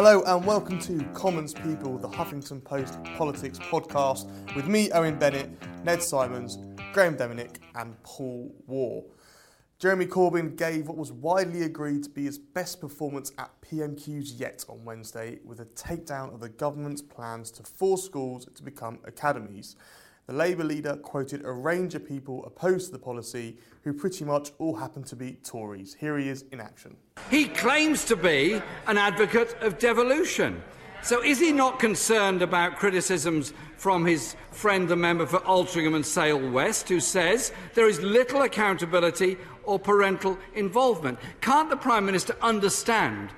Hello and welcome to Commons People, the Huffington Post politics podcast with me, Owen Bennett, Ned Simons, Graeme Demianyk, and Paul Waugh. Jeremy Corbyn gave what was widely agreed to be his best performance at PMQs yet on Wednesday with a takedown of the government's plans to force schools to become academies. The Labour leader quoted a range of people opposed to the policy who pretty much all happen to be Tories. Here he is in action. He claims to be an advocate of devolution. So is he not concerned about criticisms from his friend, the member for Altrincham and Sale West, who says there is little accountability or parental involvement? Can't the Prime Minister understand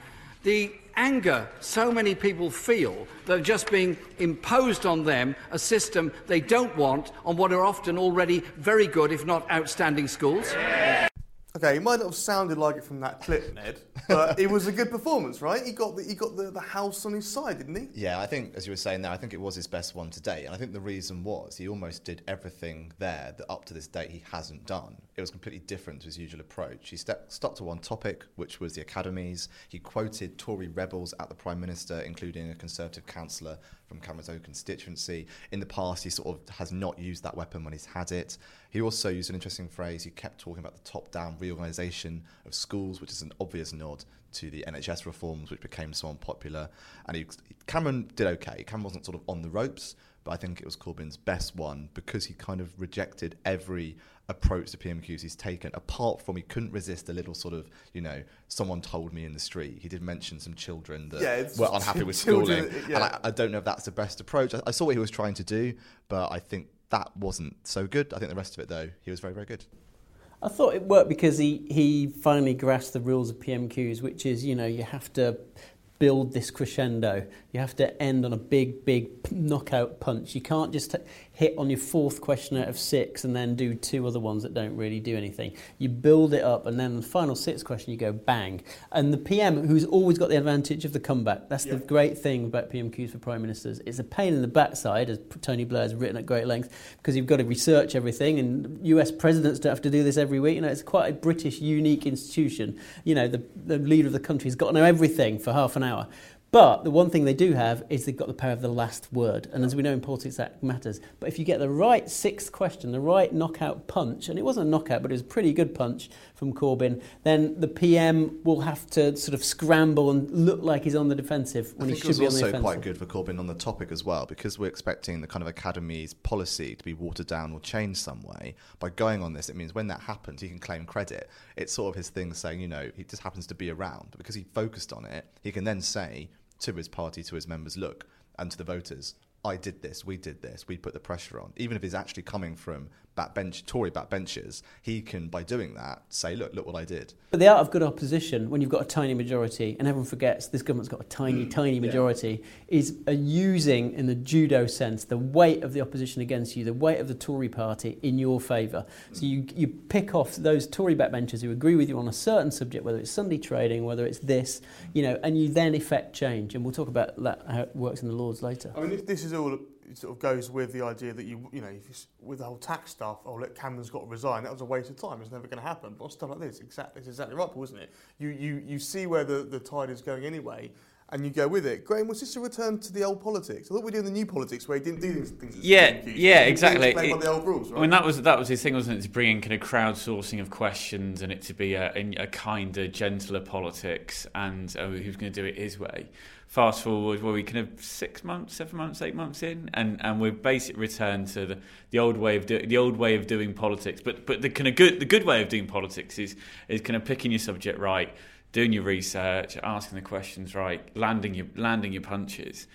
the anger so many people feel that are just being imposed on them a system they don't want on what are often already very good, if not outstanding, schools? Yeah. Okay, it might not have sounded like it from that clip, Ned, but it was a good performance, right? He got the, he got the, the house on his side, didn't he? Yeah, I think, as you were saying there, I think it was his best one to date. And I think the reason was he almost did everything there that up to this date he hasn't done. It was completely different to his usual approach. He stepped, stuck to one topic, which was the academies. He quoted Tory rebels at the Prime Minister, including a Conservative councillor from Cameron's own constituency. In the past, he sort of has not used that weapon when he's had it. He also used an interesting phrase. He kept talking about the top down reorganisation of schools, which is an obvious nod to the NHS reforms, which became so unpopular. And he, Cameron did okay. Cameron wasn't sort of on the ropes, but I think it was Corbyn's best one because he kind of rejected every approach to PMQs he's taken, apart from he couldn't resist a little sort of, you know, someone told me in the street. He did mention some children that Yeah, were unhappy with schooling. yeah. And I, I don't know if that's the best approach. I, I saw what he was trying to do, but I think that wasn't so good. I think the rest of it, though, he was very, very good. I thought it worked because he, he finally grasped the rules of PMQs, which is, you know, you have to build this crescendo. You have to end on a big, big knockout punch. You can't just t- hit on your fourth question out of six and then do two other ones that don't really do anything. You build it up, and then the final six question, you go bang. And the PM, who's always got the advantage of the comeback, that's the great thing about PMQs for prime ministers. It's a pain in the backside, as Tony Blair has written at great length, because you've got to research everything, and US presidents don't have to do this every week. You know, it's quite a British, unique institution. You know, the, the leader of the country's got to know everything for half an hour. But the one thing they do have is they've got the power of the last word. And as we know in politics, that matters. But if you get the right sixth question, the right knockout punch, and it wasn't a knockout, but it was a pretty good punch from Corbyn, then the PM will have to sort of scramble and look like he's on the defensive when he should be on the also quite good for Corbyn on the topic as well, because we're expecting the kind of academy's policy to be watered down or changed some way. By going on this, it means when that happens, he can claim credit. It's sort of his thing saying, you know, he just happens to be around. But because he focused on it, he can then say to his party, to his members, look, and to the voters, I did this, we did this, we put the pressure on. Even if he's actually coming from backbench, Tory backbenchers, he can, by doing that, say, look, look what I did. But the art of good opposition, when you've got a tiny majority, and everyone forgets this government's got a tiny, Mm, tiny majority, is a using, in the judo sense, the weight of the opposition against you, the weight of the Tory party in your favour. So you, you pick off those Tory backbenchers who agree with you on a certain subject, whether it's Sunday trading, whether it's this, you know, and you then effect change. And we'll talk about that, how it works in the Lords later. I mean, if this is all it sort of goes with the idea that you, you know, it's, with the whole tax stuff, oh, look, Cameron's got to resign. That was a waste of time. It's never going to happen. But stuff like this, exactly, it's exactly right, Paul, isn't it? You, you, you see where the, the tide is going anyway, and you go with it. Graeme, was this a return to the old politics? I thought we were doing the new politics where he didn't do these things. Yeah, yeah, exactly. didn't by the old rules, right? I mean, that was that was his thing, wasn't it? To bring in kind of crowdsourcing of questions and it to be a, a kinder, gentler politics, and uh, he was going to do it his way. Fast forward, where we kind of six months, seven months, eight months in, and and we're basic return to the, the old way of do, the old way of doing politics. But but the kind of good the good way of doing politics is is kind of picking your subject right, doing your research, asking the questions right, landing your landing your punches.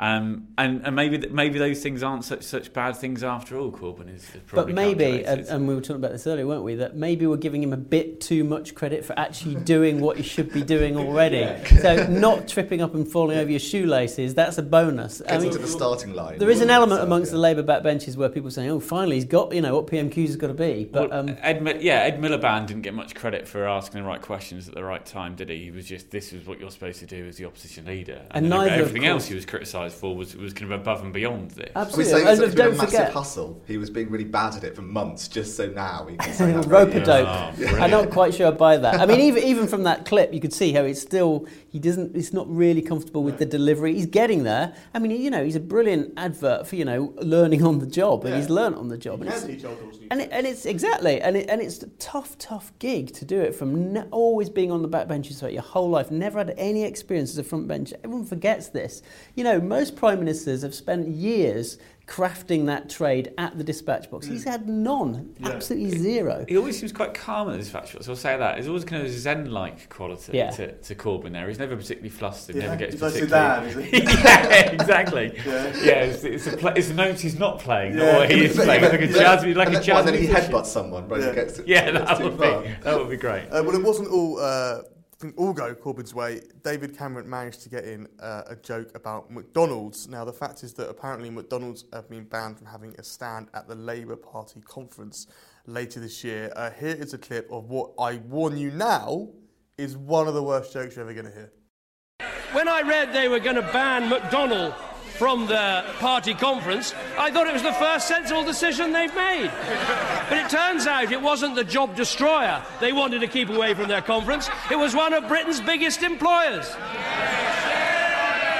Um, and, and maybe maybe those things aren't such such bad things after all. Corbyn is, is But maybe, and, and we were talking about this earlier, weren't we? That maybe we're giving him a bit too much credit for actually doing what he should be doing already. So not tripping up and falling over your shoelaces, that's a bonus. I Gets mean, into the starting line. there is an element So, amongst yeah. the Labour backbenches where people are saying, "Oh, finally, he's got you know what PMQs has got to be." But Well, um, Ed, Mi- yeah, Ed Miliband didn't get much credit for asking the right questions at the right time, did he? He was just this is what you're supposed to do as the opposition leader, And then neither, of everything else he was criticised for was was kind of above and beyond this. Absolutely, and it's been a don't massive forget, hustle? He was being really bad at it for months, just so now he can say rope a dope. Oh, I'm not quite sure I buy that. I mean, even even from that clip, you could see how it's still he doesn't. He's not really comfortable with the delivery. He's getting there. I mean, you know, he's a brilliant advert for you know learning on the job, and Yeah. he's learnt on the job. And it's, teach old dogs new and, it, and it's exactly, and, it, and it's a tough, tough gig to do it from ne- always being on the back benches throughout your whole life, never had any experience as a front bench. Everyone forgets this. You know, most prime ministers have spent years crafting that trade at the dispatch box. He's had none, Yeah. absolutely zero. He always seems quite calm at his factual, so I'll say that. There's always kind of a zen-like quality Yeah. to, to Corbyn there. He's never particularly flustered, Yeah, never gets he's like particularly... Zidane, is he? yeah, exactly. Yeah. Yeah, it's, it's, a pla it's a note he's not playing, Yeah. or he is playing. It's like a jazz, like and a then, jazz what, then he musician. headbutts someone, right? Yeah. He gets it, Yeah, gets that too would far. be that would be great. Uh, well, it wasn't all. Uh, I think all go Corbyn's way. David Cameron managed to get in uh, a joke about McDonald's. Now, the fact is that apparently McDonald's have been banned from having a stand at the Labour Party conference later this year. Uh, here is a clip of what I warn you now is one of the worst jokes you're ever going to hear. When I read they were going to ban McDonnell from the party conference, I thought it was the first sensible decision they've made. But it turns out it wasn't the job destroyer they wanted to keep away from their conference, it was one of Britain's biggest employers.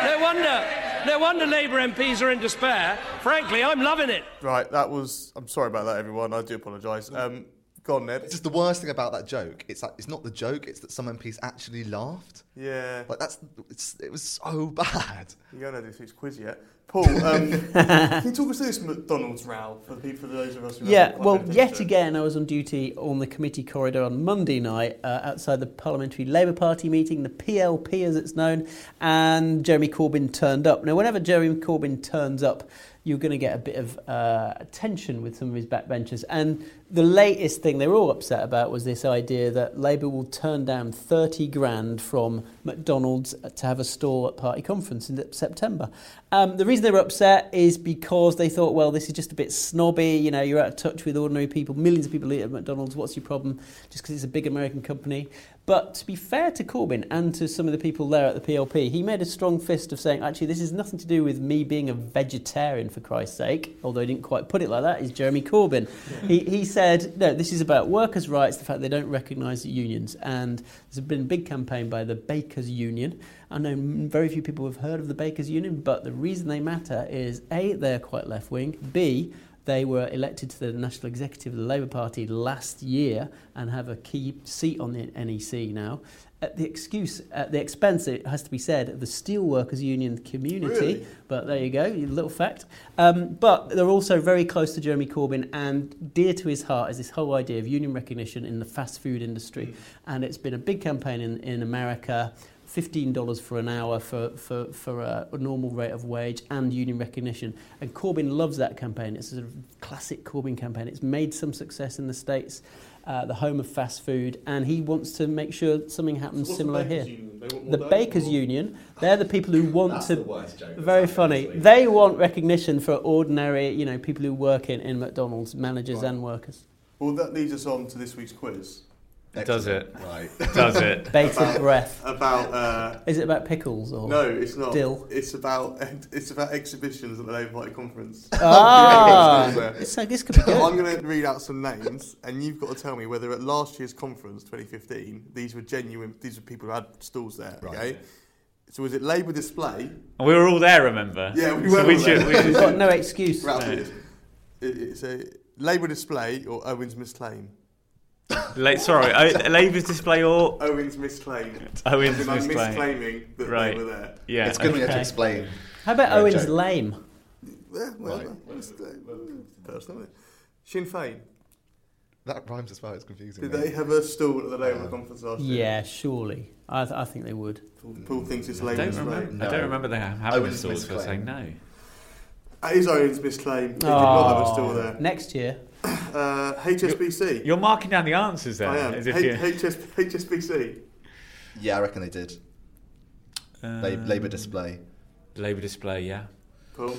No wonder. No wonder Labour MPs are in despair. Frankly, I'm loving it. Right, that was. I'm sorry about that, everyone. I do apologise. Um, go on, Ned. It's just the worst thing about that joke. It's like it's not the joke. It's that some MPs actually laughed. Yeah, Like that's it's, it was so bad. you don't know this week's quiz yet. Paul, um, can you talk us through this McDonald's row for, the people, for those of us who Yeah, well, yet again, I was on duty on the committee corridor on Monday night uh, outside the Parliamentary Labour Party meeting, the PLP as it's known, and Jeremy Corbyn turned up. Now, whenever Jeremy Corbyn turns up, you're going to get a bit of uh, tension with some of his backbenchers. And the latest thing they were all upset about was this idea that Labour will turn down 30 grand from McDonald's to have a stall at party conference in September. Um, the reason they were upset is because they thought, well, this is just a bit snobby. You know, you're out of touch with ordinary people. Millions of people eat at McDonald's. What's your problem? Just because it's a big American company. But to be fair to Corbyn and to some of the people there at the PLP, he made a strong fist of saying, actually, this is nothing to do with me being a vegetarian, for Christ's sake, although he didn't quite put it like that, is Jeremy Corbyn. he, he said, no, this is about workers' rights, the fact they don't recognise unions. And there's been a big campaign by the Bakers Union. I know very few people have heard of the Bakers Union, but the reason they matter is A, they're quite left wing, B, they were elected to the National Executive of the Labour Party last year and have a key seat on the NEC now. At the excuse, at the expense, it has to be said, of the Steelworkers Union community. Really? But there you go, a little fact. Um, but they're also very close to Jeremy Corbyn and dear to his heart is this whole idea of union recognition in the fast food industry. And it's been a big campaign in, in America. $15 for an hour for, for, for a, a normal rate of wage and union recognition. And Corbyn loves that campaign. It's a sort of classic Corbyn campaign. It's made some success in the States, uh, the home of fast food, and he wants to make sure something happens What's similar the here. Union? They want more The Bakers or- Union, they're the people who want That's to. the worst joke. Very happened funny. this week. They want recognition for ordinary, you know, people who work in, in McDonald's, managers Right. and workers. Well, that leads us on to this week's quiz Does it? Right. Does it? Bated About- breath. about. Uh, Is it about pickles or no, it's not. dill? It's about it's about exhibitions at the Labour Party conference. Ah, Yeah. it's like this could be good. I'm going to read out some names, and you've got to tell me whether at last year's conference, 2015, these were genuine. These were people who had stalls there. Right. Okay. So was it Labour display? And we were all there, remember? Yeah, we So were we all should, there. we should- We've got no excuse. Right, it is. It's a Labour display or Owen's misclaim. La- sorry, O- Labour's display or Owen's misclaim. Owen's As in I'm misclaim. misclaiming that Right. they were there. Yeah. It's good when you have to Okay. explain. How about Great Owen's joke. lame? Yeah, well, Right. it's, uh, personal. Sinn Féin. That rhymes as well. It's confusing. Did me. they have a stall at the Labour conference last year? Yeah, surely. I, th- I think they would. Paul, Paul thinks it's I Labour don't, remember, No. I don't remember them having a Owen's stall, so I say misclaim. no. That is Owen's misclaim. They did not have a stall there. Next year. Uh, HSBC. You're marking down the answers there. I am. As if H- HS- HSBC. Yeah, I reckon they did. La- Labour display. Labour display, yeah. Cool.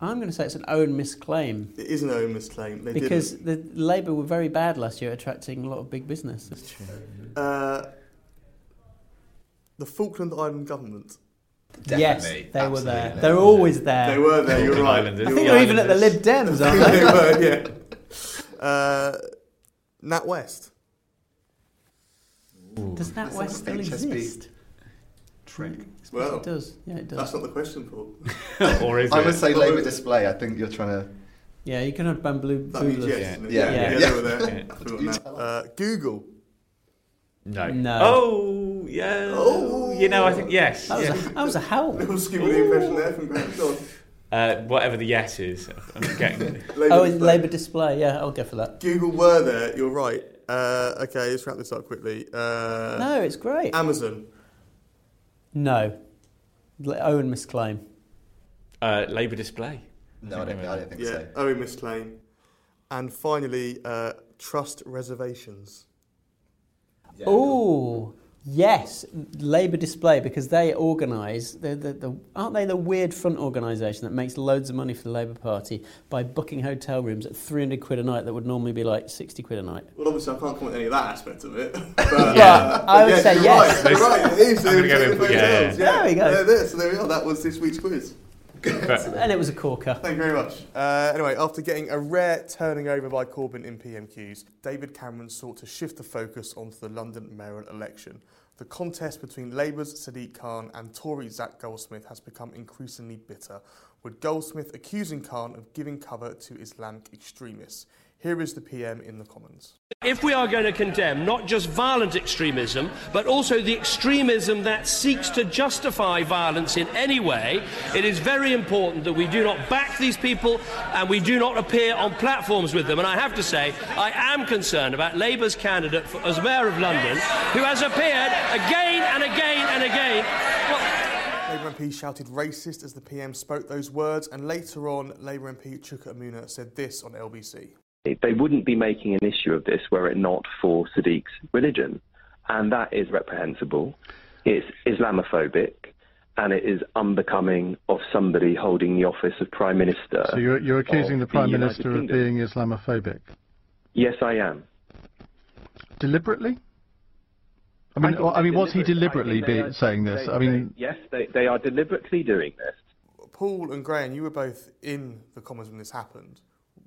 I'm going to say it's an own misclaim It is an own misclaim. They because didn't. the Labour were very bad last year attracting a lot of big business. That's true. Uh, the Falkland Island government. Yes, Definitely, they were there. absolutely. They're always there. They were there. You're Falkland right. Islanders. I think right. they're even at the Lib Dems, aren't they they? were. Yeah. Uh, Nat West. Does that West still HSB. exist? Trick. Well, It does. Yeah, it does. that's not the question, Paul. or is I it? would say Labour display. I think you're trying to. Yeah, you can have bamboo That means yes. Yeah. isn't it? Yeah. yeah, Yeah. they were there. Yeah. I forgot now. Uh, Google. No. No. Oh, yeah. Oh. You know, I think yes. That was, yeah. a, that was a howl. Little Scooby impression there from Graeme. Go on. Uh, whatever the yes is, I'm getting. Oh, in Labour display. Yeah, I'll go for that. Google were there. You're right. Uh, okay, let's wrap this up quickly. Uh, No, it's great. Amazon. No. L- Owen misclaim. Uh, Labour display. No, I don't, I don't think Yeah, so. Owen misclaim. And finally, uh, trust reservations. Oh, yes, Labour display because they organise. The, the, the, aren't they the weird front organisation that makes loads of money for the Labour Party by booking hotel rooms at 300 quid a night that would normally be like 60 quid a night? Well, obviously, I can't comment on any of that aspect of it. But, Yeah, I would yes, say you're yes. Right, you're right. It is. I'm gonna go with- taking yeah, hotels, yeah. There we go. They're there, so there we are. That was this week's quiz. But And it was a corker. Thank you very much. Uh, anyway, after getting a rare turning over by Corbyn in PMQs, David Cameron sought to shift the focus onto the London mayoral election. The contest between Labour's Sadiq Khan and Tory Zach Goldsmith has become increasingly bitter, with Goldsmith accusing Khan of giving cover to Islamic extremists. Here is the PM in the Commons. If we are going to condemn not just violent extremism, but also the extremism that seeks to justify violence in any way, it is very important that we do not back these people and we do not appear on platforms with them. And I have to say, I am concerned about Labour's candidate for, as Mayor of London, who has appeared again and again and again. Well, Labour MP shouted racist as the PM spoke those words, and later on, Labour MP Chuka Umunna said this on LBC. They wouldn't be making an issue of this were it not for Sadiq's religion. And that is reprehensible. It's Islamophobic and it is unbecoming of somebody holding the office of Prime Minister. So you're, you're accusing the Prime United Minister of being Islamophobic Yes, I am. deliberately? I mean, think I mean, they what's he deliberately I think they be are- saying this? they- I mean, they- yes, they, they are deliberately doing this. Paul and Graham, you were both in the Commons when this happened.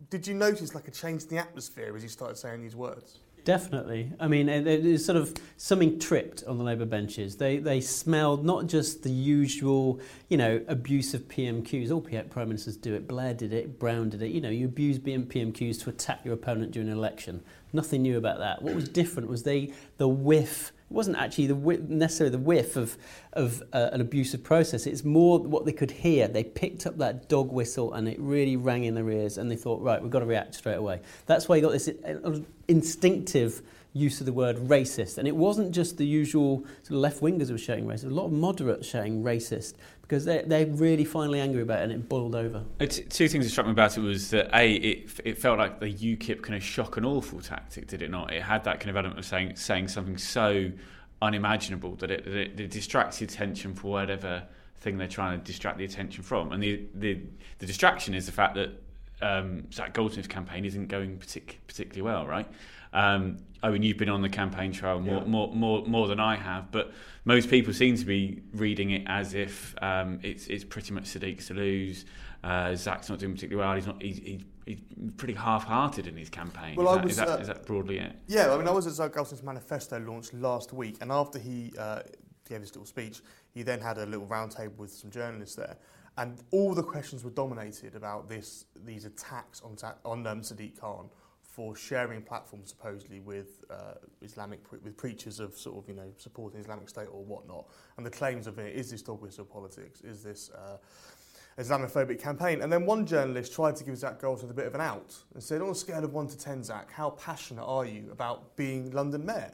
Did you notice like a change in the atmosphere as you started saying these words? Definitely. I mean, it, it sort of something tripped on the Labour benches. They they smelled not just the usual, you know, abuse of PMQs. All prime ministers do it. Blair did it. Brown did it. You know, you abuse PMQs to attack your opponent during an election. Nothing new about that. What was different was they the whiff. It wasn't actually the whiff, necessarily the whiff of of uh, an abusive process. It's more what they could hear. They picked up that dog whistle and it really rang in their ears. And they thought, right, we've got to react straight away. That's why you got this uh, instinctive use of the word racist. And it wasn't just the usual sort of left wingers were shouting racist, a lot of moderates shouting racist because they're, they're really finally angry about it and it boiled over. Uh, Two things that struck me about it was that a it, it felt like the UKIP kind of shock and awful tactic, did it not? It had that kind of element of saying saying something so unimaginable that it, that it, it distracts the attention for whatever thing they're trying to distract the attention from, and the the, the distraction is the fact that um, Zach Goldsmith's campaign isn't going partic- particularly well, right? Um, mean, you've been on the campaign trail more, more, more, more than I have, but most people seem to be reading it as if um, it's, it's pretty much Sadiq's to lose. Uh, Zach's not doing particularly well. He's not. He's, he's, he's pretty half-hearted in his campaign. Well, I is, that, was, is, that, uh, is that broadly it? Yeah, I mean, I was at Zach Goldsmith's manifesto launch last week, and after he uh, gave his little speech, he then had a little roundtable with some journalists there, and all the questions were dominated about this these attacks on on um, Sadiq Khan for sharing platforms supposedly with uh, Islamic pre- with preachers of sort of you know supporting Islamic State or whatnot, and the claims of it is this dog whistle politics, is this. Uh, Islamophobic campaign. And then one journalist tried to give Zach Goldsmith a bit of an out and said, on a scale of 1 to 10, Zach, how passionate are you about being London Mayor?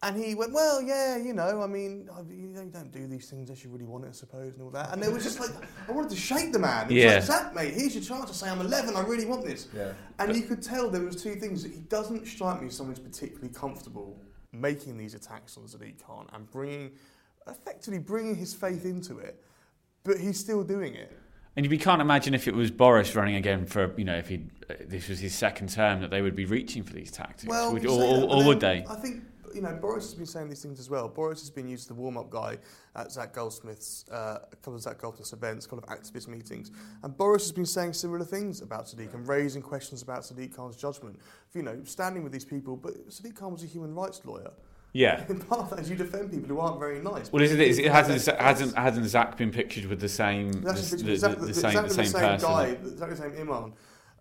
And he went, well, yeah, you know, I mean, you don't do these things unless you really want it, I suppose, and all that. And it was just like, I wanted to shake the man. It was Yeah. like, Zach, mate, here's your chance to say I'm 11, I really want this. Yeah. And you could tell there was two things. He doesn't strike me as someone who's particularly comfortable making these attacks on Sadiq Khan and bringing, effectively bringing his faith into it. But he's still doing it. And we can't imagine if it was Boris running again for, you know, if he uh, this was his second term, that they would be reaching for these tactics. Well, would, or, that, or, or then would they? I think you know Boris has been saying these things as well. Boris has been used as the warm-up guy at Zach Goldsmith's uh, a couple of Zach Goldsmith's events, a couple of activist meetings, and Boris has been saying similar things about Sadiq and raising questions about Sadiq Khan's judgment. You know, standing with these people, but Sadiq Khan was a human rights lawyer. Yeah. And part of that you defend people who aren't very nice. Well, is it, is it Because hasn't, hasn't, hasn't Zach been pictured with the same, the, the, exactly, the same, the exactly same, the same person? guy, exactly the same Imam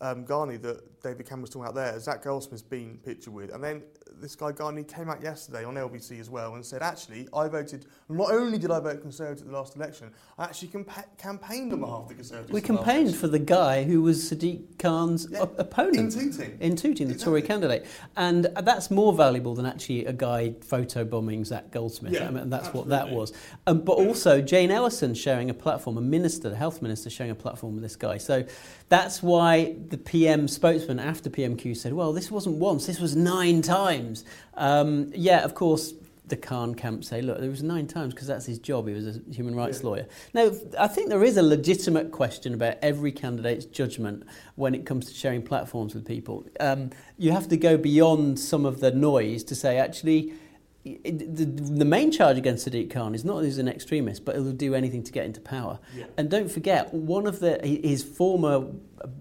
um, Gani that David Cameron's talking about there. Zach Goldsmith's been pictured with, and then this guy Gani came out yesterday on LBC as well and said, actually, I voted. Not only did I vote Conservative at the last election, I actually campa- campaigned on behalf of the Conservatives. We campaigned for the guy who was Sadiq Khan's Yeah, op- opponent. in Tooting. In Tooting, the Tory candidate. And that's more valuable than actually a guy photobombing Zach Goldsmith. Yeah, I mean, that's what that was. Um, but also, Jane Ellison sharing a platform, a minister, the health minister, sharing a platform with this guy. So that's why the PM spokesman after PMQ said, well, this wasn't once, this was nine times. Um, yeah, of course, the Khan camp say, look, there was nine times because that's his job. He was a human rights Yeah. lawyer. Now, I think there is a legitimate question about every candidate's judgment when it comes to sharing platforms with people. Um, you have to go beyond some of the noise to say, actually, the, the main charge against Sadiq Khan is not that he's an extremist, but he'll do anything to get into power. Yeah. And don't forget, one of the his former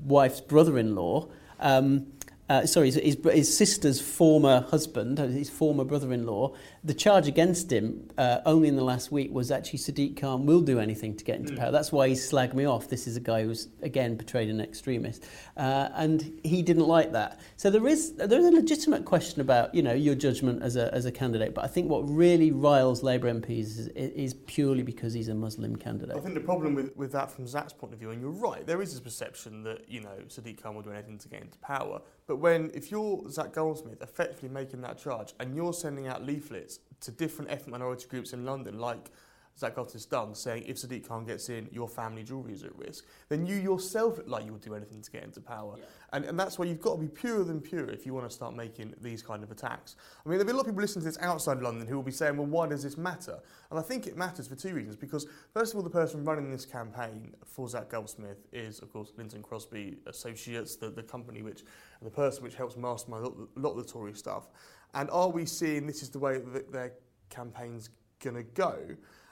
wife's brother-in-law. Um, uh, sorry, his, his, his sister's former husband, his former brother-in-law. The charge against him, uh, only in the last week, was actually Sadiq Khan will do anything to get into power. That's why he slagged me off. This is a guy who's again portrayed an extremist, uh, and he didn't like that. So there is there is a legitimate question about you know your judgment as a as a candidate. But I think what really riles Labour MPs is, is purely because he's a Muslim candidate. I think the problem with, with that from Zach's point of view, and you're right, there is this perception that, you know, Sadiq Khan will do anything to get into power. But when, if you're Zach Goldsmith effectively making that charge and you're sending out leaflets to different ethnic minority groups in London, like Zach Goldsmith's done, saying if Sadiq Khan gets in, your family jewellery is at risk, then you yourself look like you would do anything to get into power. And, and that's why you've got to be purer than pure if you want to start making these kind of attacks. I mean, there'll be a lot of people listening to this outside London who will be saying, well, why does this matter? And I think it matters for two reasons. Because, first of all, the person running this campaign for Zach Goldsmith is, of course, Lynton Crosby Associates, the, the company which, the person which helps mastermind a lot, a lot of the Tory stuff. And are we seeing this is the way that their campaign's going to go?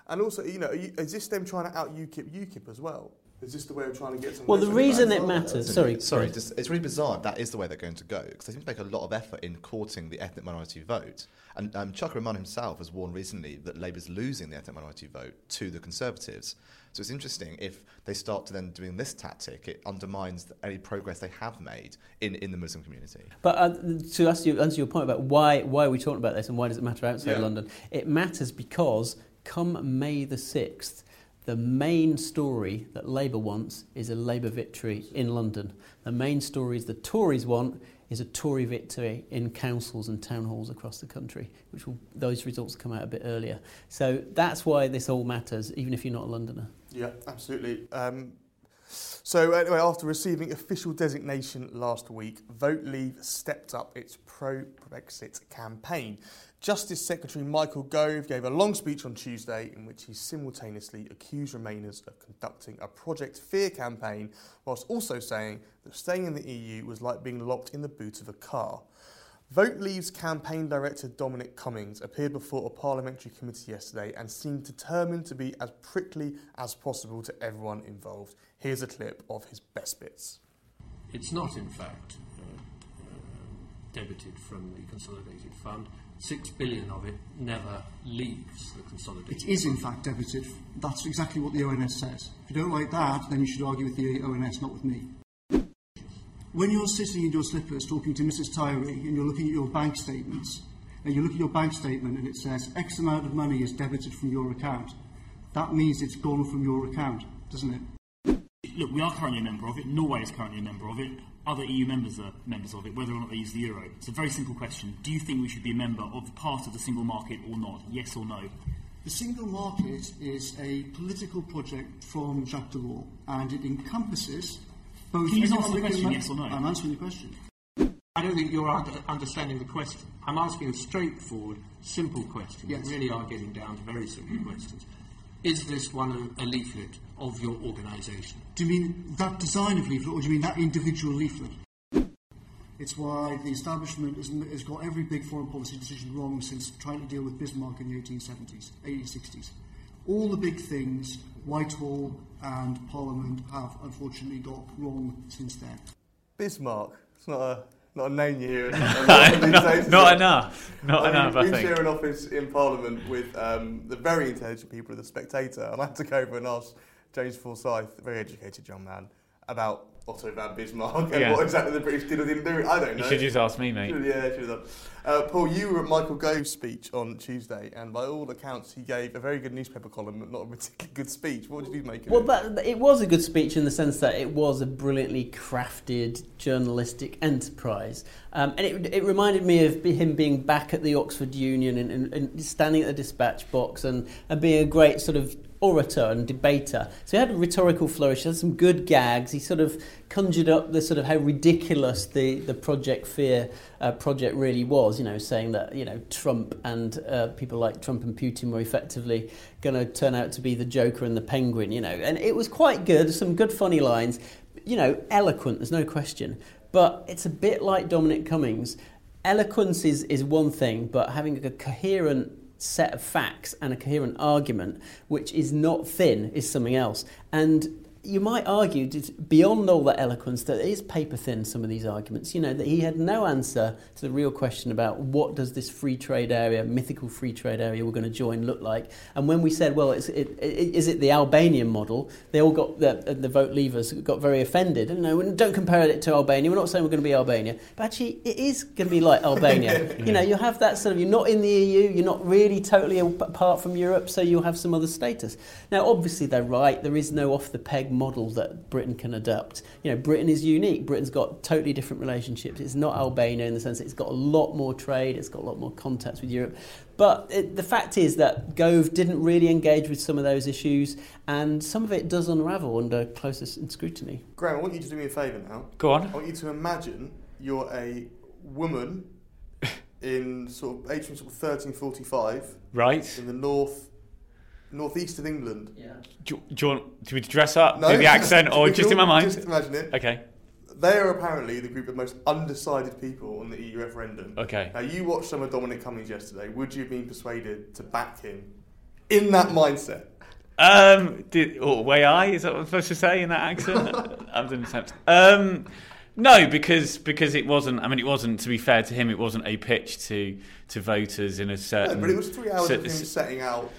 And also, you know, you, is this them trying to out UKIP UKIP as well? Is this the way of trying to get some? Well, the reason it matters. Sorry, Sorry, Chris. just, it's really bizarre. That is the way they're going to go because they seem to make a lot of effort in courting the ethnic minority vote. And um, Chuka Umunna himself has warned recently that Labour's losing the ethnic minority vote to the Conservatives. So it's interesting if they start to then doing this tactic, it undermines any progress they have made in, in the Muslim community. But uh, to answer, you, answer your point about why, why are we talking about this and why does it matter outside Yeah. London, it matters because come May the 6th, the main story that Labour wants is a Labour victory in London. The main stories the Tories want is a Tory victory in councils and town halls across the country, which will, those results come out a bit earlier. So that's why this all matters, even if you're not a Londoner. Yeah, absolutely. Um, so anyway, after receiving official designation last week, Vote Leave stepped up its pro-Brexit campaign. Justice Secretary Michael Gove gave a long speech on Tuesday in which he simultaneously accused Remainers of conducting a Project Fear campaign, whilst also saying that staying in the EU was like being locked in the boot of a car. Vote Leave's campaign director Dominic Cummings appeared before a parliamentary committee yesterday and seemed determined to be as prickly as possible to everyone involved. Here's a clip of his best bits. It's not, in fact, uh, uh, debited from the Consolidated Fund. Six billion of it never leaves the Consolidated It is in fact debited. That's exactly what the ONS says. If you don't like that, then you should argue with the ONS, not with me. When you're sitting in your slippers talking to Mrs. Tyrie and you're looking at your bank statements, and you look at your bank statement and it says X amount of money is debited from your account, that means it's gone from your account, doesn't it? look, we are currently a member of it. Norway is currently a member of it. Other EU members are members of it, whether or not they use the euro. It's a very simple question. Do you think we should be a member of part of the single market or not? Yes or no? The single market is a political project from Jacques Delors, and it encompasses both. Can you answer the question, yes or no? I'm answering the question. I don't think you're under, understanding the question. I'm asking a straightforward, simple question. Yes. You really are getting down to very simple questions. Is this one a, a leaflet of your organisation? Do you mean that design of leaflet, or do you mean that individual leaflet? It's why the establishment has, has got every big foreign policy decision wrong since trying to deal with Bismarck in the 1870s, 1860s. All the big things Whitehall and Parliament have unfortunately got wrong since then. Bismarck. It's not a not a name you hear. a lot these Not- days, not enough. Not I mean, enough, I We think. share an office in Parliament with um, the very intelligent people of the Spectator, and I had to go over and ask James Forsyth, a very educated young man, about Otto von Bismarck and Yeah. what exactly the British did or didn't do. I don't know. You know. should just ask me, mate. Should- yeah, should have done. Uh, Paul, you were at Michael Gove's speech on Tuesday, and by all accounts, he gave a very good newspaper column, but not a particularly good speech. What did you make of Well, it? that, it was a good speech in the sense that it was a brilliantly crafted journalistic enterprise. Um, and it, it reminded me of him being back at the Oxford Union and, and, and standing at the dispatch box and, and being a great sort of orator and debater. So he had rhetorical flourish, he had some good gags. He sort of conjured up the sort of how ridiculous the, the Project Fear uh, project really was, you know, saying that, you know, Trump and uh, people like Trump and Putin were effectively going to turn out to be the Joker and the Penguin, you know. And it was quite good, some good funny lines, you know, eloquent, there's no question. But it's a bit like Dominic Cummings. Eloquence is, is one thing, but having a coherent set of facts and a coherent argument, which is not thin, is something else. And you might argue, beyond all that eloquence, that it is paper thin, some of these arguments. You know, that he had no answer to the real question about what does this free trade area, mythical free trade area we're going to join look like. And when we said, well, it's, it, it, is it the Albanian model, they all got, the, the vote leavers got very offended. And no, don't compare it to Albania. We're not saying we're going to be Albania. But actually, it is going to be like Albania. You know, you have that sort of, you're not in the EU, you're not really totally apart from Europe, so you'll have some other status. Now, obviously, they're right. There is no off the peg model that Britain can adopt. You know, Britain is unique. Britain's got totally different relationships. It's not Albania in the sense that it's got a lot more trade, it's got a lot more contacts with Europe. But it, the fact is that Gove didn't really engage with some of those issues, and some of it does unravel under closer scrutiny. Graeme, I want you to do me a favour now. Go on. I want you to imagine you're a woman in sort of 18, sort of 1345. Right. In the north, northeast of England. Yeah. Do, do you want do we dress up, No, do the accent, or just in my mind? Just imagine it. Okay. They are apparently the group of most undecided people on the EU referendum. Okay. Now, you watched some of Dominic Cummings yesterday. Would you have been persuaded to back him in that mindset? Um, did, oh, way I is that what I'm supposed to say in that accent? I'm doing attempt. Um, no, because because it wasn't. I mean, it wasn't. To be fair to him, it wasn't a pitch to to voters in a No, certain. but it was three hours cer- of him setting out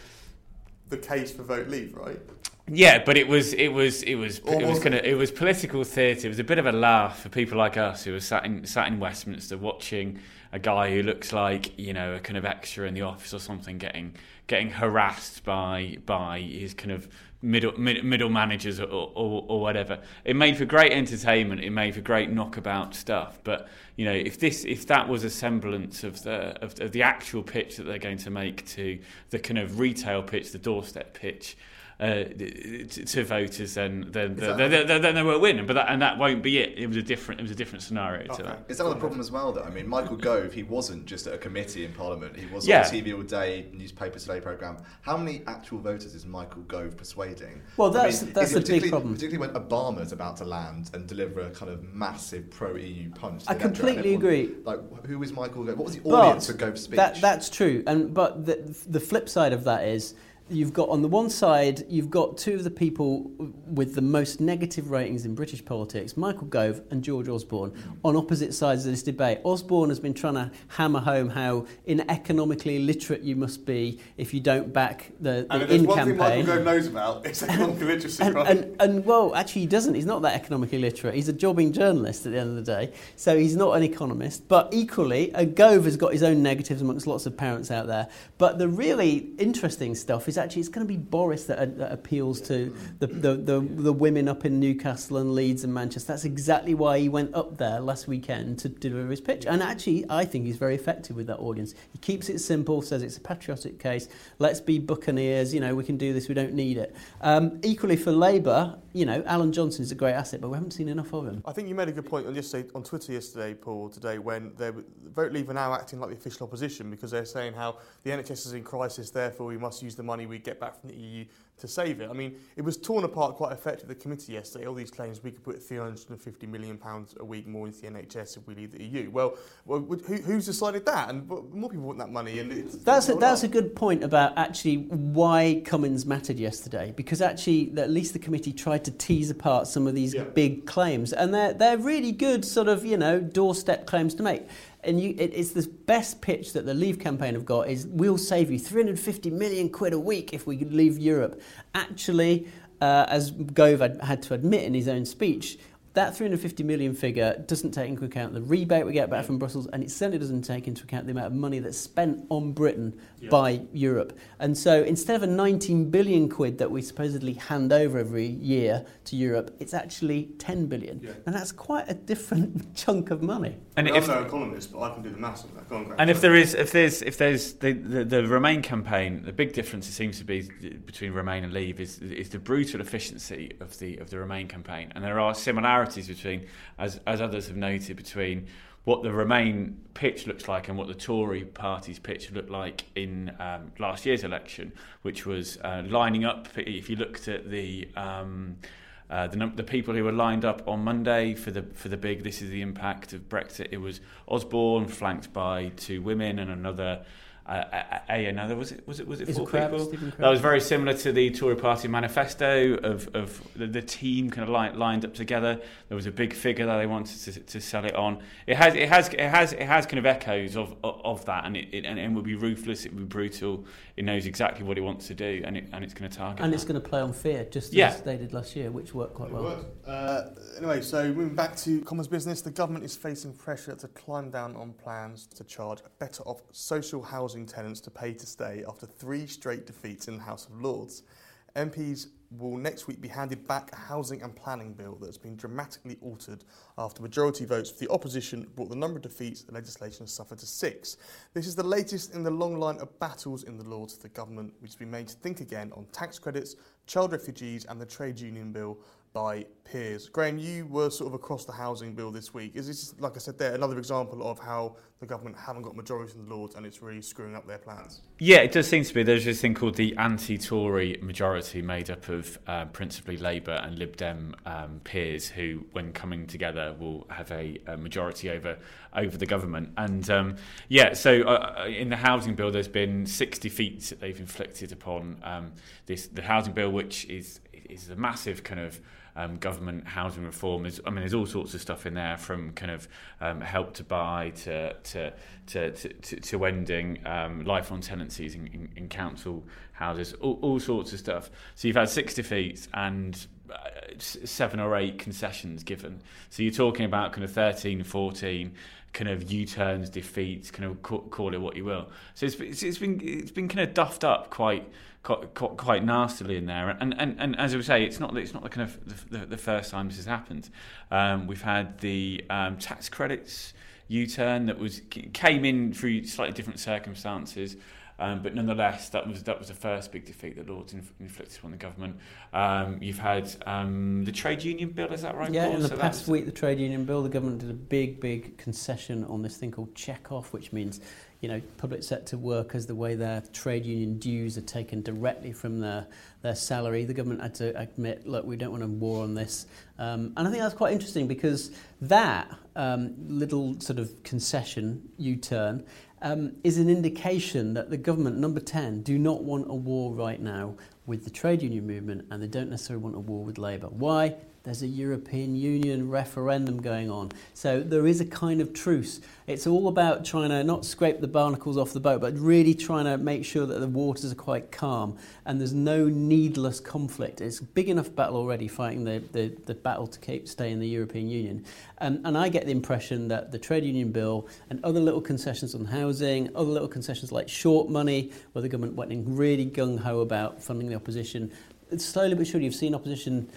the case for vote leave, right? Yeah, but it was it was it was Or it was was kind of it was political theatre. It was a bit of a laugh for people like us who were sat in sat in Westminster watching a guy who looks like you know a kind of extra in the office or something getting getting harassed by by his kind of middle mid, middle managers or, or or whatever. It made for great entertainment. It made for great knockabout stuff. But you know, if this if that was a semblance of the of, of the actual pitch that they're going to make to the kind of retail pitch, the doorstep pitch uh, to, to voters, then then, that- then, then, then they won't win. But that, and that won't be it. It was a different it was a different scenario to that. Is that the problem as well, though? I mean, Michael Gove, he wasn't just at a committee in Parliament. He was Yeah. on TV all day, newspaper today programme. How many actual voters is Michael Gove persuading? Well, I that's- mean, that's is the big particularly- problem. Particularly when Obama's about to land and deliver a kind of massive pro-EU punch. to I the completely and everyone- agree. Like, who is Michael Gove? What was the But audience for Gove's speech? That, that's true. And but the the flip side of that is you've got on the one side you've got two of the people with the most negative ratings in British politics, Michael Gove and George Osborne, on opposite sides of this debate. Osborne has been trying to hammer home how in economically illiterate you must be if you don't back the, And the there's in one thing Michael campaign. Gove knows about, it's economic literacy, And, right? and, and well, actually, he doesn't. He's not that economically literate. He's a jobbing journalist at the end of the day. So he's not an economist. But equally, uh, Gove has got his own negatives amongst lots of parents out there. But the really interesting stuff is is actually it's going to be Boris that, uh, that appeals to the, the, the, the women up in Newcastle and Leeds and Manchester. That's exactly why he went up there last weekend to deliver his pitch. And actually, I think he's very effective with that audience. He keeps it simple, says it's a patriotic case. Let's be buccaneers. You know, we can do this. We don't need it. Um, equally for Labour, you know, Alan Johnson is a great asset, but we haven't seen enough of him. I think you made a good point on yesterday on Twitter yesterday, Paul, today when they Vote Leave are now acting like the official opposition because they're saying how the NHS is in crisis, therefore we must use the money we get back from the EU to save it. I mean, it was torn apart quite effectively at the committee yesterday. All these claims we could put 350 million pounds a week more into the NHS if we leave the EU. Well, well who, who's decided that? And more people want that money. And it's, that's a, that's a good point about actually why Cummings mattered yesterday, because actually at least the committee tried to tease apart some of these yeah. big claims, and they're they're really good sort of you know doorstep claims to make and you, it, it's the best pitch that the Leave campaign have got is we'll save you 350 million quid a week if we leave Europe. Actually, uh, as Gove had, had to admit in his own speech, that 350 million figure doesn't take into account the rebate we get back from Brussels, and it certainly doesn't take into account the amount of money that's spent on Britain yeah. by Europe. And so instead of a 19 billion quid that we supposedly hand over every year to Europe, it's actually 10 billion. Yeah. And that's quite a different chunk of money. And if, I'm no economist, but I can do the maths on that. On, and if there is, if there's, if there's the, the, the Remain campaign, the big difference it seems to be between Remain and Leave is, is the brutal efficiency of the of the Remain campaign, and there are similarities similarities between, as, as others have noted, between what the Remain pitch looks like and what the Tory party's pitch looked like in um, last year's election, which was uh, lining up. If you looked at the um, uh, the, num- the people who were lined up on Monday for the for the big "This is the impact of Brexit," it was Osborne flanked by two women and another uh, a, another was it was it was it four people that was very similar to the Tory Party manifesto of of the, the team kind of li- lined up together. There was a big figure that they wanted to, to sell it on. It has it has it has it has kind of echoes of of, of that, and it, it and it will be ruthless. It will be brutal. It knows exactly what it wants to do, and it and it's going to target. And that. it's going to play on fear, just yeah. as they did last year, which worked quite well. Uh, anyway, so moving back to Commons business, the government is facing pressure to climb down on plans to charge better off social housing housing tenants to pay to stay after three straight defeats in the House of Lords. MPs will next week be handed back a housing and planning bill that has been dramatically altered after majority votes for the opposition brought the number of defeats the legislation has suffered to six. This is the latest in the long line of battles in the Lords for the government, which has been made to think again on tax credits, child refugees, and the trade union bill by peers. Graeme, you were sort of across the housing bill this week. Is this, like I said there, another example of how the government haven't got majority in the Lords and it's really screwing up their plans? Yeah, it does seem to be. There's this thing called the anti-Tory majority made up of uh, principally Labour and Lib Dem um, peers who, when coming together, will have a, a majority over over the government. And um, yeah, so uh, uh in the housing bill, there's been six defeats that they've inflicted upon um, this the housing bill, which is is a massive kind of um, government housing reform. There's, I mean, there's all sorts of stuff in there from kind of um, help to buy to to to, to, to ending um, lifelong tenancies in, in, in council houses, all, all sorts of stuff. So you've had six defeats and uh, seven or eight concessions given. So you're talking about kind of 13, 14 kind of U-turns, defeats, kind of call it what you will. So it's, it's, it's been it's been kind of duffed up quite quite, quite nastily in there. And, and, and as I say, it's not it's not the kind of the, the first time this has happened. Um, we've had the um, tax credits U-turn that was came in through slightly different circumstances. Um, but nonetheless, that was that was the first big defeat that Lords inf- inflicted on the government. Um, you've had um, the trade union bill, is that right? Yeah, Paul? in the so past week, the trade union bill, the government did a big, big concession on this thing called check off, which means you know, public sector workers, the way their trade union dues are taken directly from their, their salary. The government had to admit, look, we don't want a war on this. Um, and I think that's quite interesting because that um, little sort of concession, U-turn, um, is an indication that the government, number 10, do not want a war right now with the trade union movement and they don't necessarily want a war with Labour. Why? There's a European Union referendum going on. So there is a kind of truce. It's all about trying to not scrape the barnacles off the boat, but really trying to make sure that the waters are quite calm and there's no needless conflict. It's a big enough battle already fighting the, the, the battle to keep stay in the European Union. And, I get the impression that the trade union bill and other little concessions on housing, other little concessions like short money, where the government went in really gung ho about funding the opposition, slowly but surely you've seen opposition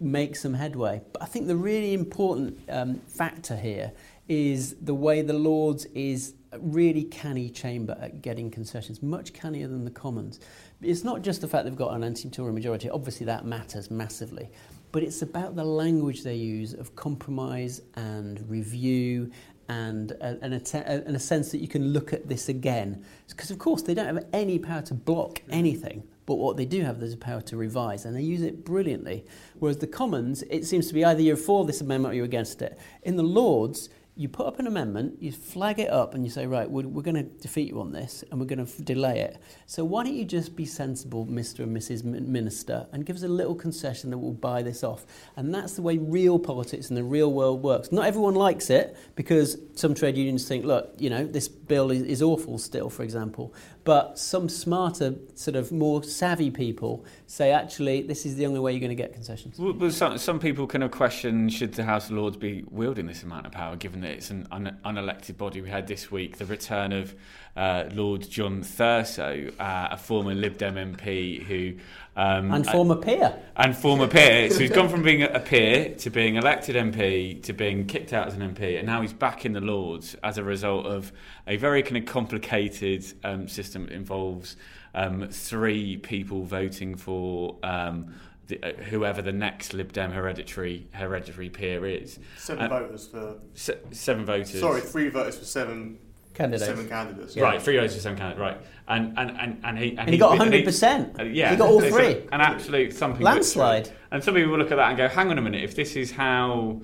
make some headway. But I think the really important um, factor here is the way the Lords is a really canny chamber at getting concessions, much cannier than the Commons. It's not just the fact they've got an anti-Tory majority, obviously that matters massively, but it's about the language they use of compromise and review and, and a sense that you can look at this again. Because, of course, they don't have any power to block anything. But what they do have is the power to revise, and they use it brilliantly. Whereas the Commons, it seems to be either you're for this amendment or you're against it. In the Lords, you put up an amendment, you flag it up, and you say, right, we're, we're going to defeat you on this, and we're going to f- delay it. So why don't you just be sensible, Mr. and Mrs. Minister, and give us a little concession that will buy this off? And that's the way real politics in the real world works. Not everyone likes it because some trade unions think, look, you know, this bill is, is awful still, for example. But some smarter, sort of more savvy people say, actually, this is the only way you're going to get concessions. Well, some, some people kind of question should the House of Lords be wielding this amount of power, given that it's an un- unelected body. We had this week the return of uh, Lord John Thurso, uh, a former Lib Dem MP who. Um, and former peer. And former peer. So he's gone from being a peer to being elected MP to being kicked out as an MP, and now he's back in the Lords as a result of a very kind of complicated um, system that involves um, three people voting for. Um, the, uh, whoever the next Lib Dem hereditary hereditary peer is. Seven uh, voters for se- seven voters. Sorry, three voters for seven candidates. Seven candidates. Yeah. Right, three voters for seven candidates. Right, and and and, and he and, and he, he got hundred percent. Uh, yeah, he got all three. An absolute something landslide. And some people will look at that and go, "Hang on a minute, if this is how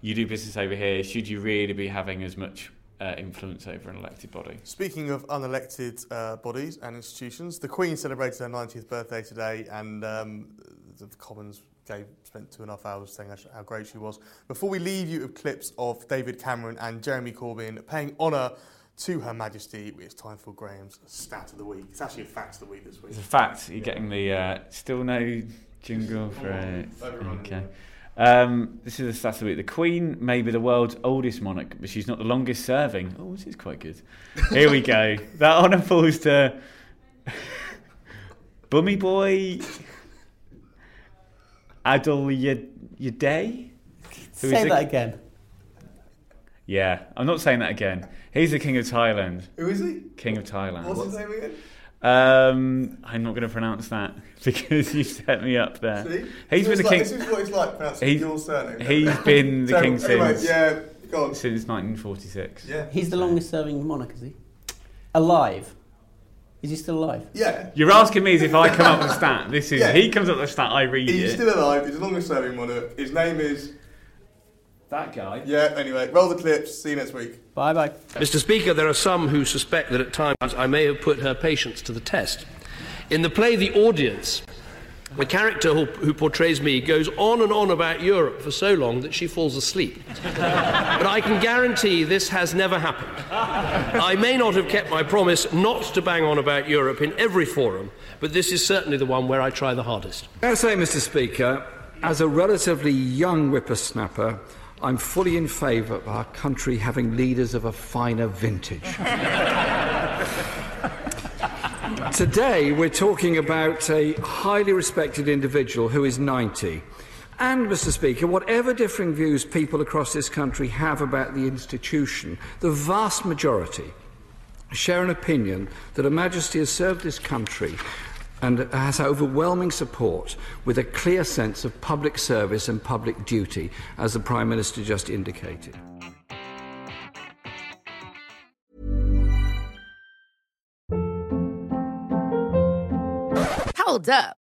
you do business over here, should you really be having as much uh, influence over an elected body. Speaking of unelected uh, bodies and institutions, the Queen celebrated her 90th birthday today, and um, the Commons gave, spent two and a half hours saying how great she was. Before we leave you with clips of David Cameron and Jeremy Corbyn paying honour to Her Majesty, it's time for Graeme's stat of the week. It's actually a fact of the week this week. It's a fact. You're yeah. getting the uh, still no jingle for it. Okay. Um, this is the stat of the week. The Queen may be the world's oldest monarch, but she's not the longest serving. Oh, this is quite good. Here we go. That honour falls to Bummy Boy Adol Yaday. Say that again. Yeah, I'm not saying that again. He's the King of Thailand. Who is he? King of Thailand. What's his name again? Um, I'm not going to pronounce that because you set me up there. See? He's so been the like, king. This is what it's like pronouncing he's, your surname. He's been the so, king anyway, since yeah, go on. since 1946. Yeah, he's the longest serving monarch, is he? Alive. Is he still alive? Yeah. You're asking me as if I come up with a stat. This is Yeah. he comes up with a stat. I read He's it. still alive. He's the longest serving monarch. His name is. That guy. Yeah, anyway, roll the clips. See you next week. Bye bye. Mr. Speaker, there are some who suspect that at times I may have put her patience to the test. In the play The Audience, the character who, who, portrays me goes on and on about Europe for so long that she falls asleep. but I can guarantee this has never happened. I may not have kept my promise not to bang on about Europe in every forum, but this is certainly the one where I try the hardest. I say, Mr. Speaker, as a relatively young whippersnapper, I'm fully in favour of our country having leaders of a finer vintage. Today, we're talking about a highly respected individual who is 90. And, Mr. Speaker, whatever differing views people across this country have about the institution, the vast majority share an opinion that Her Majesty has served this country and has overwhelming support with a clear sense of public service and public duty, as the Prime Minister just indicated. Hold up.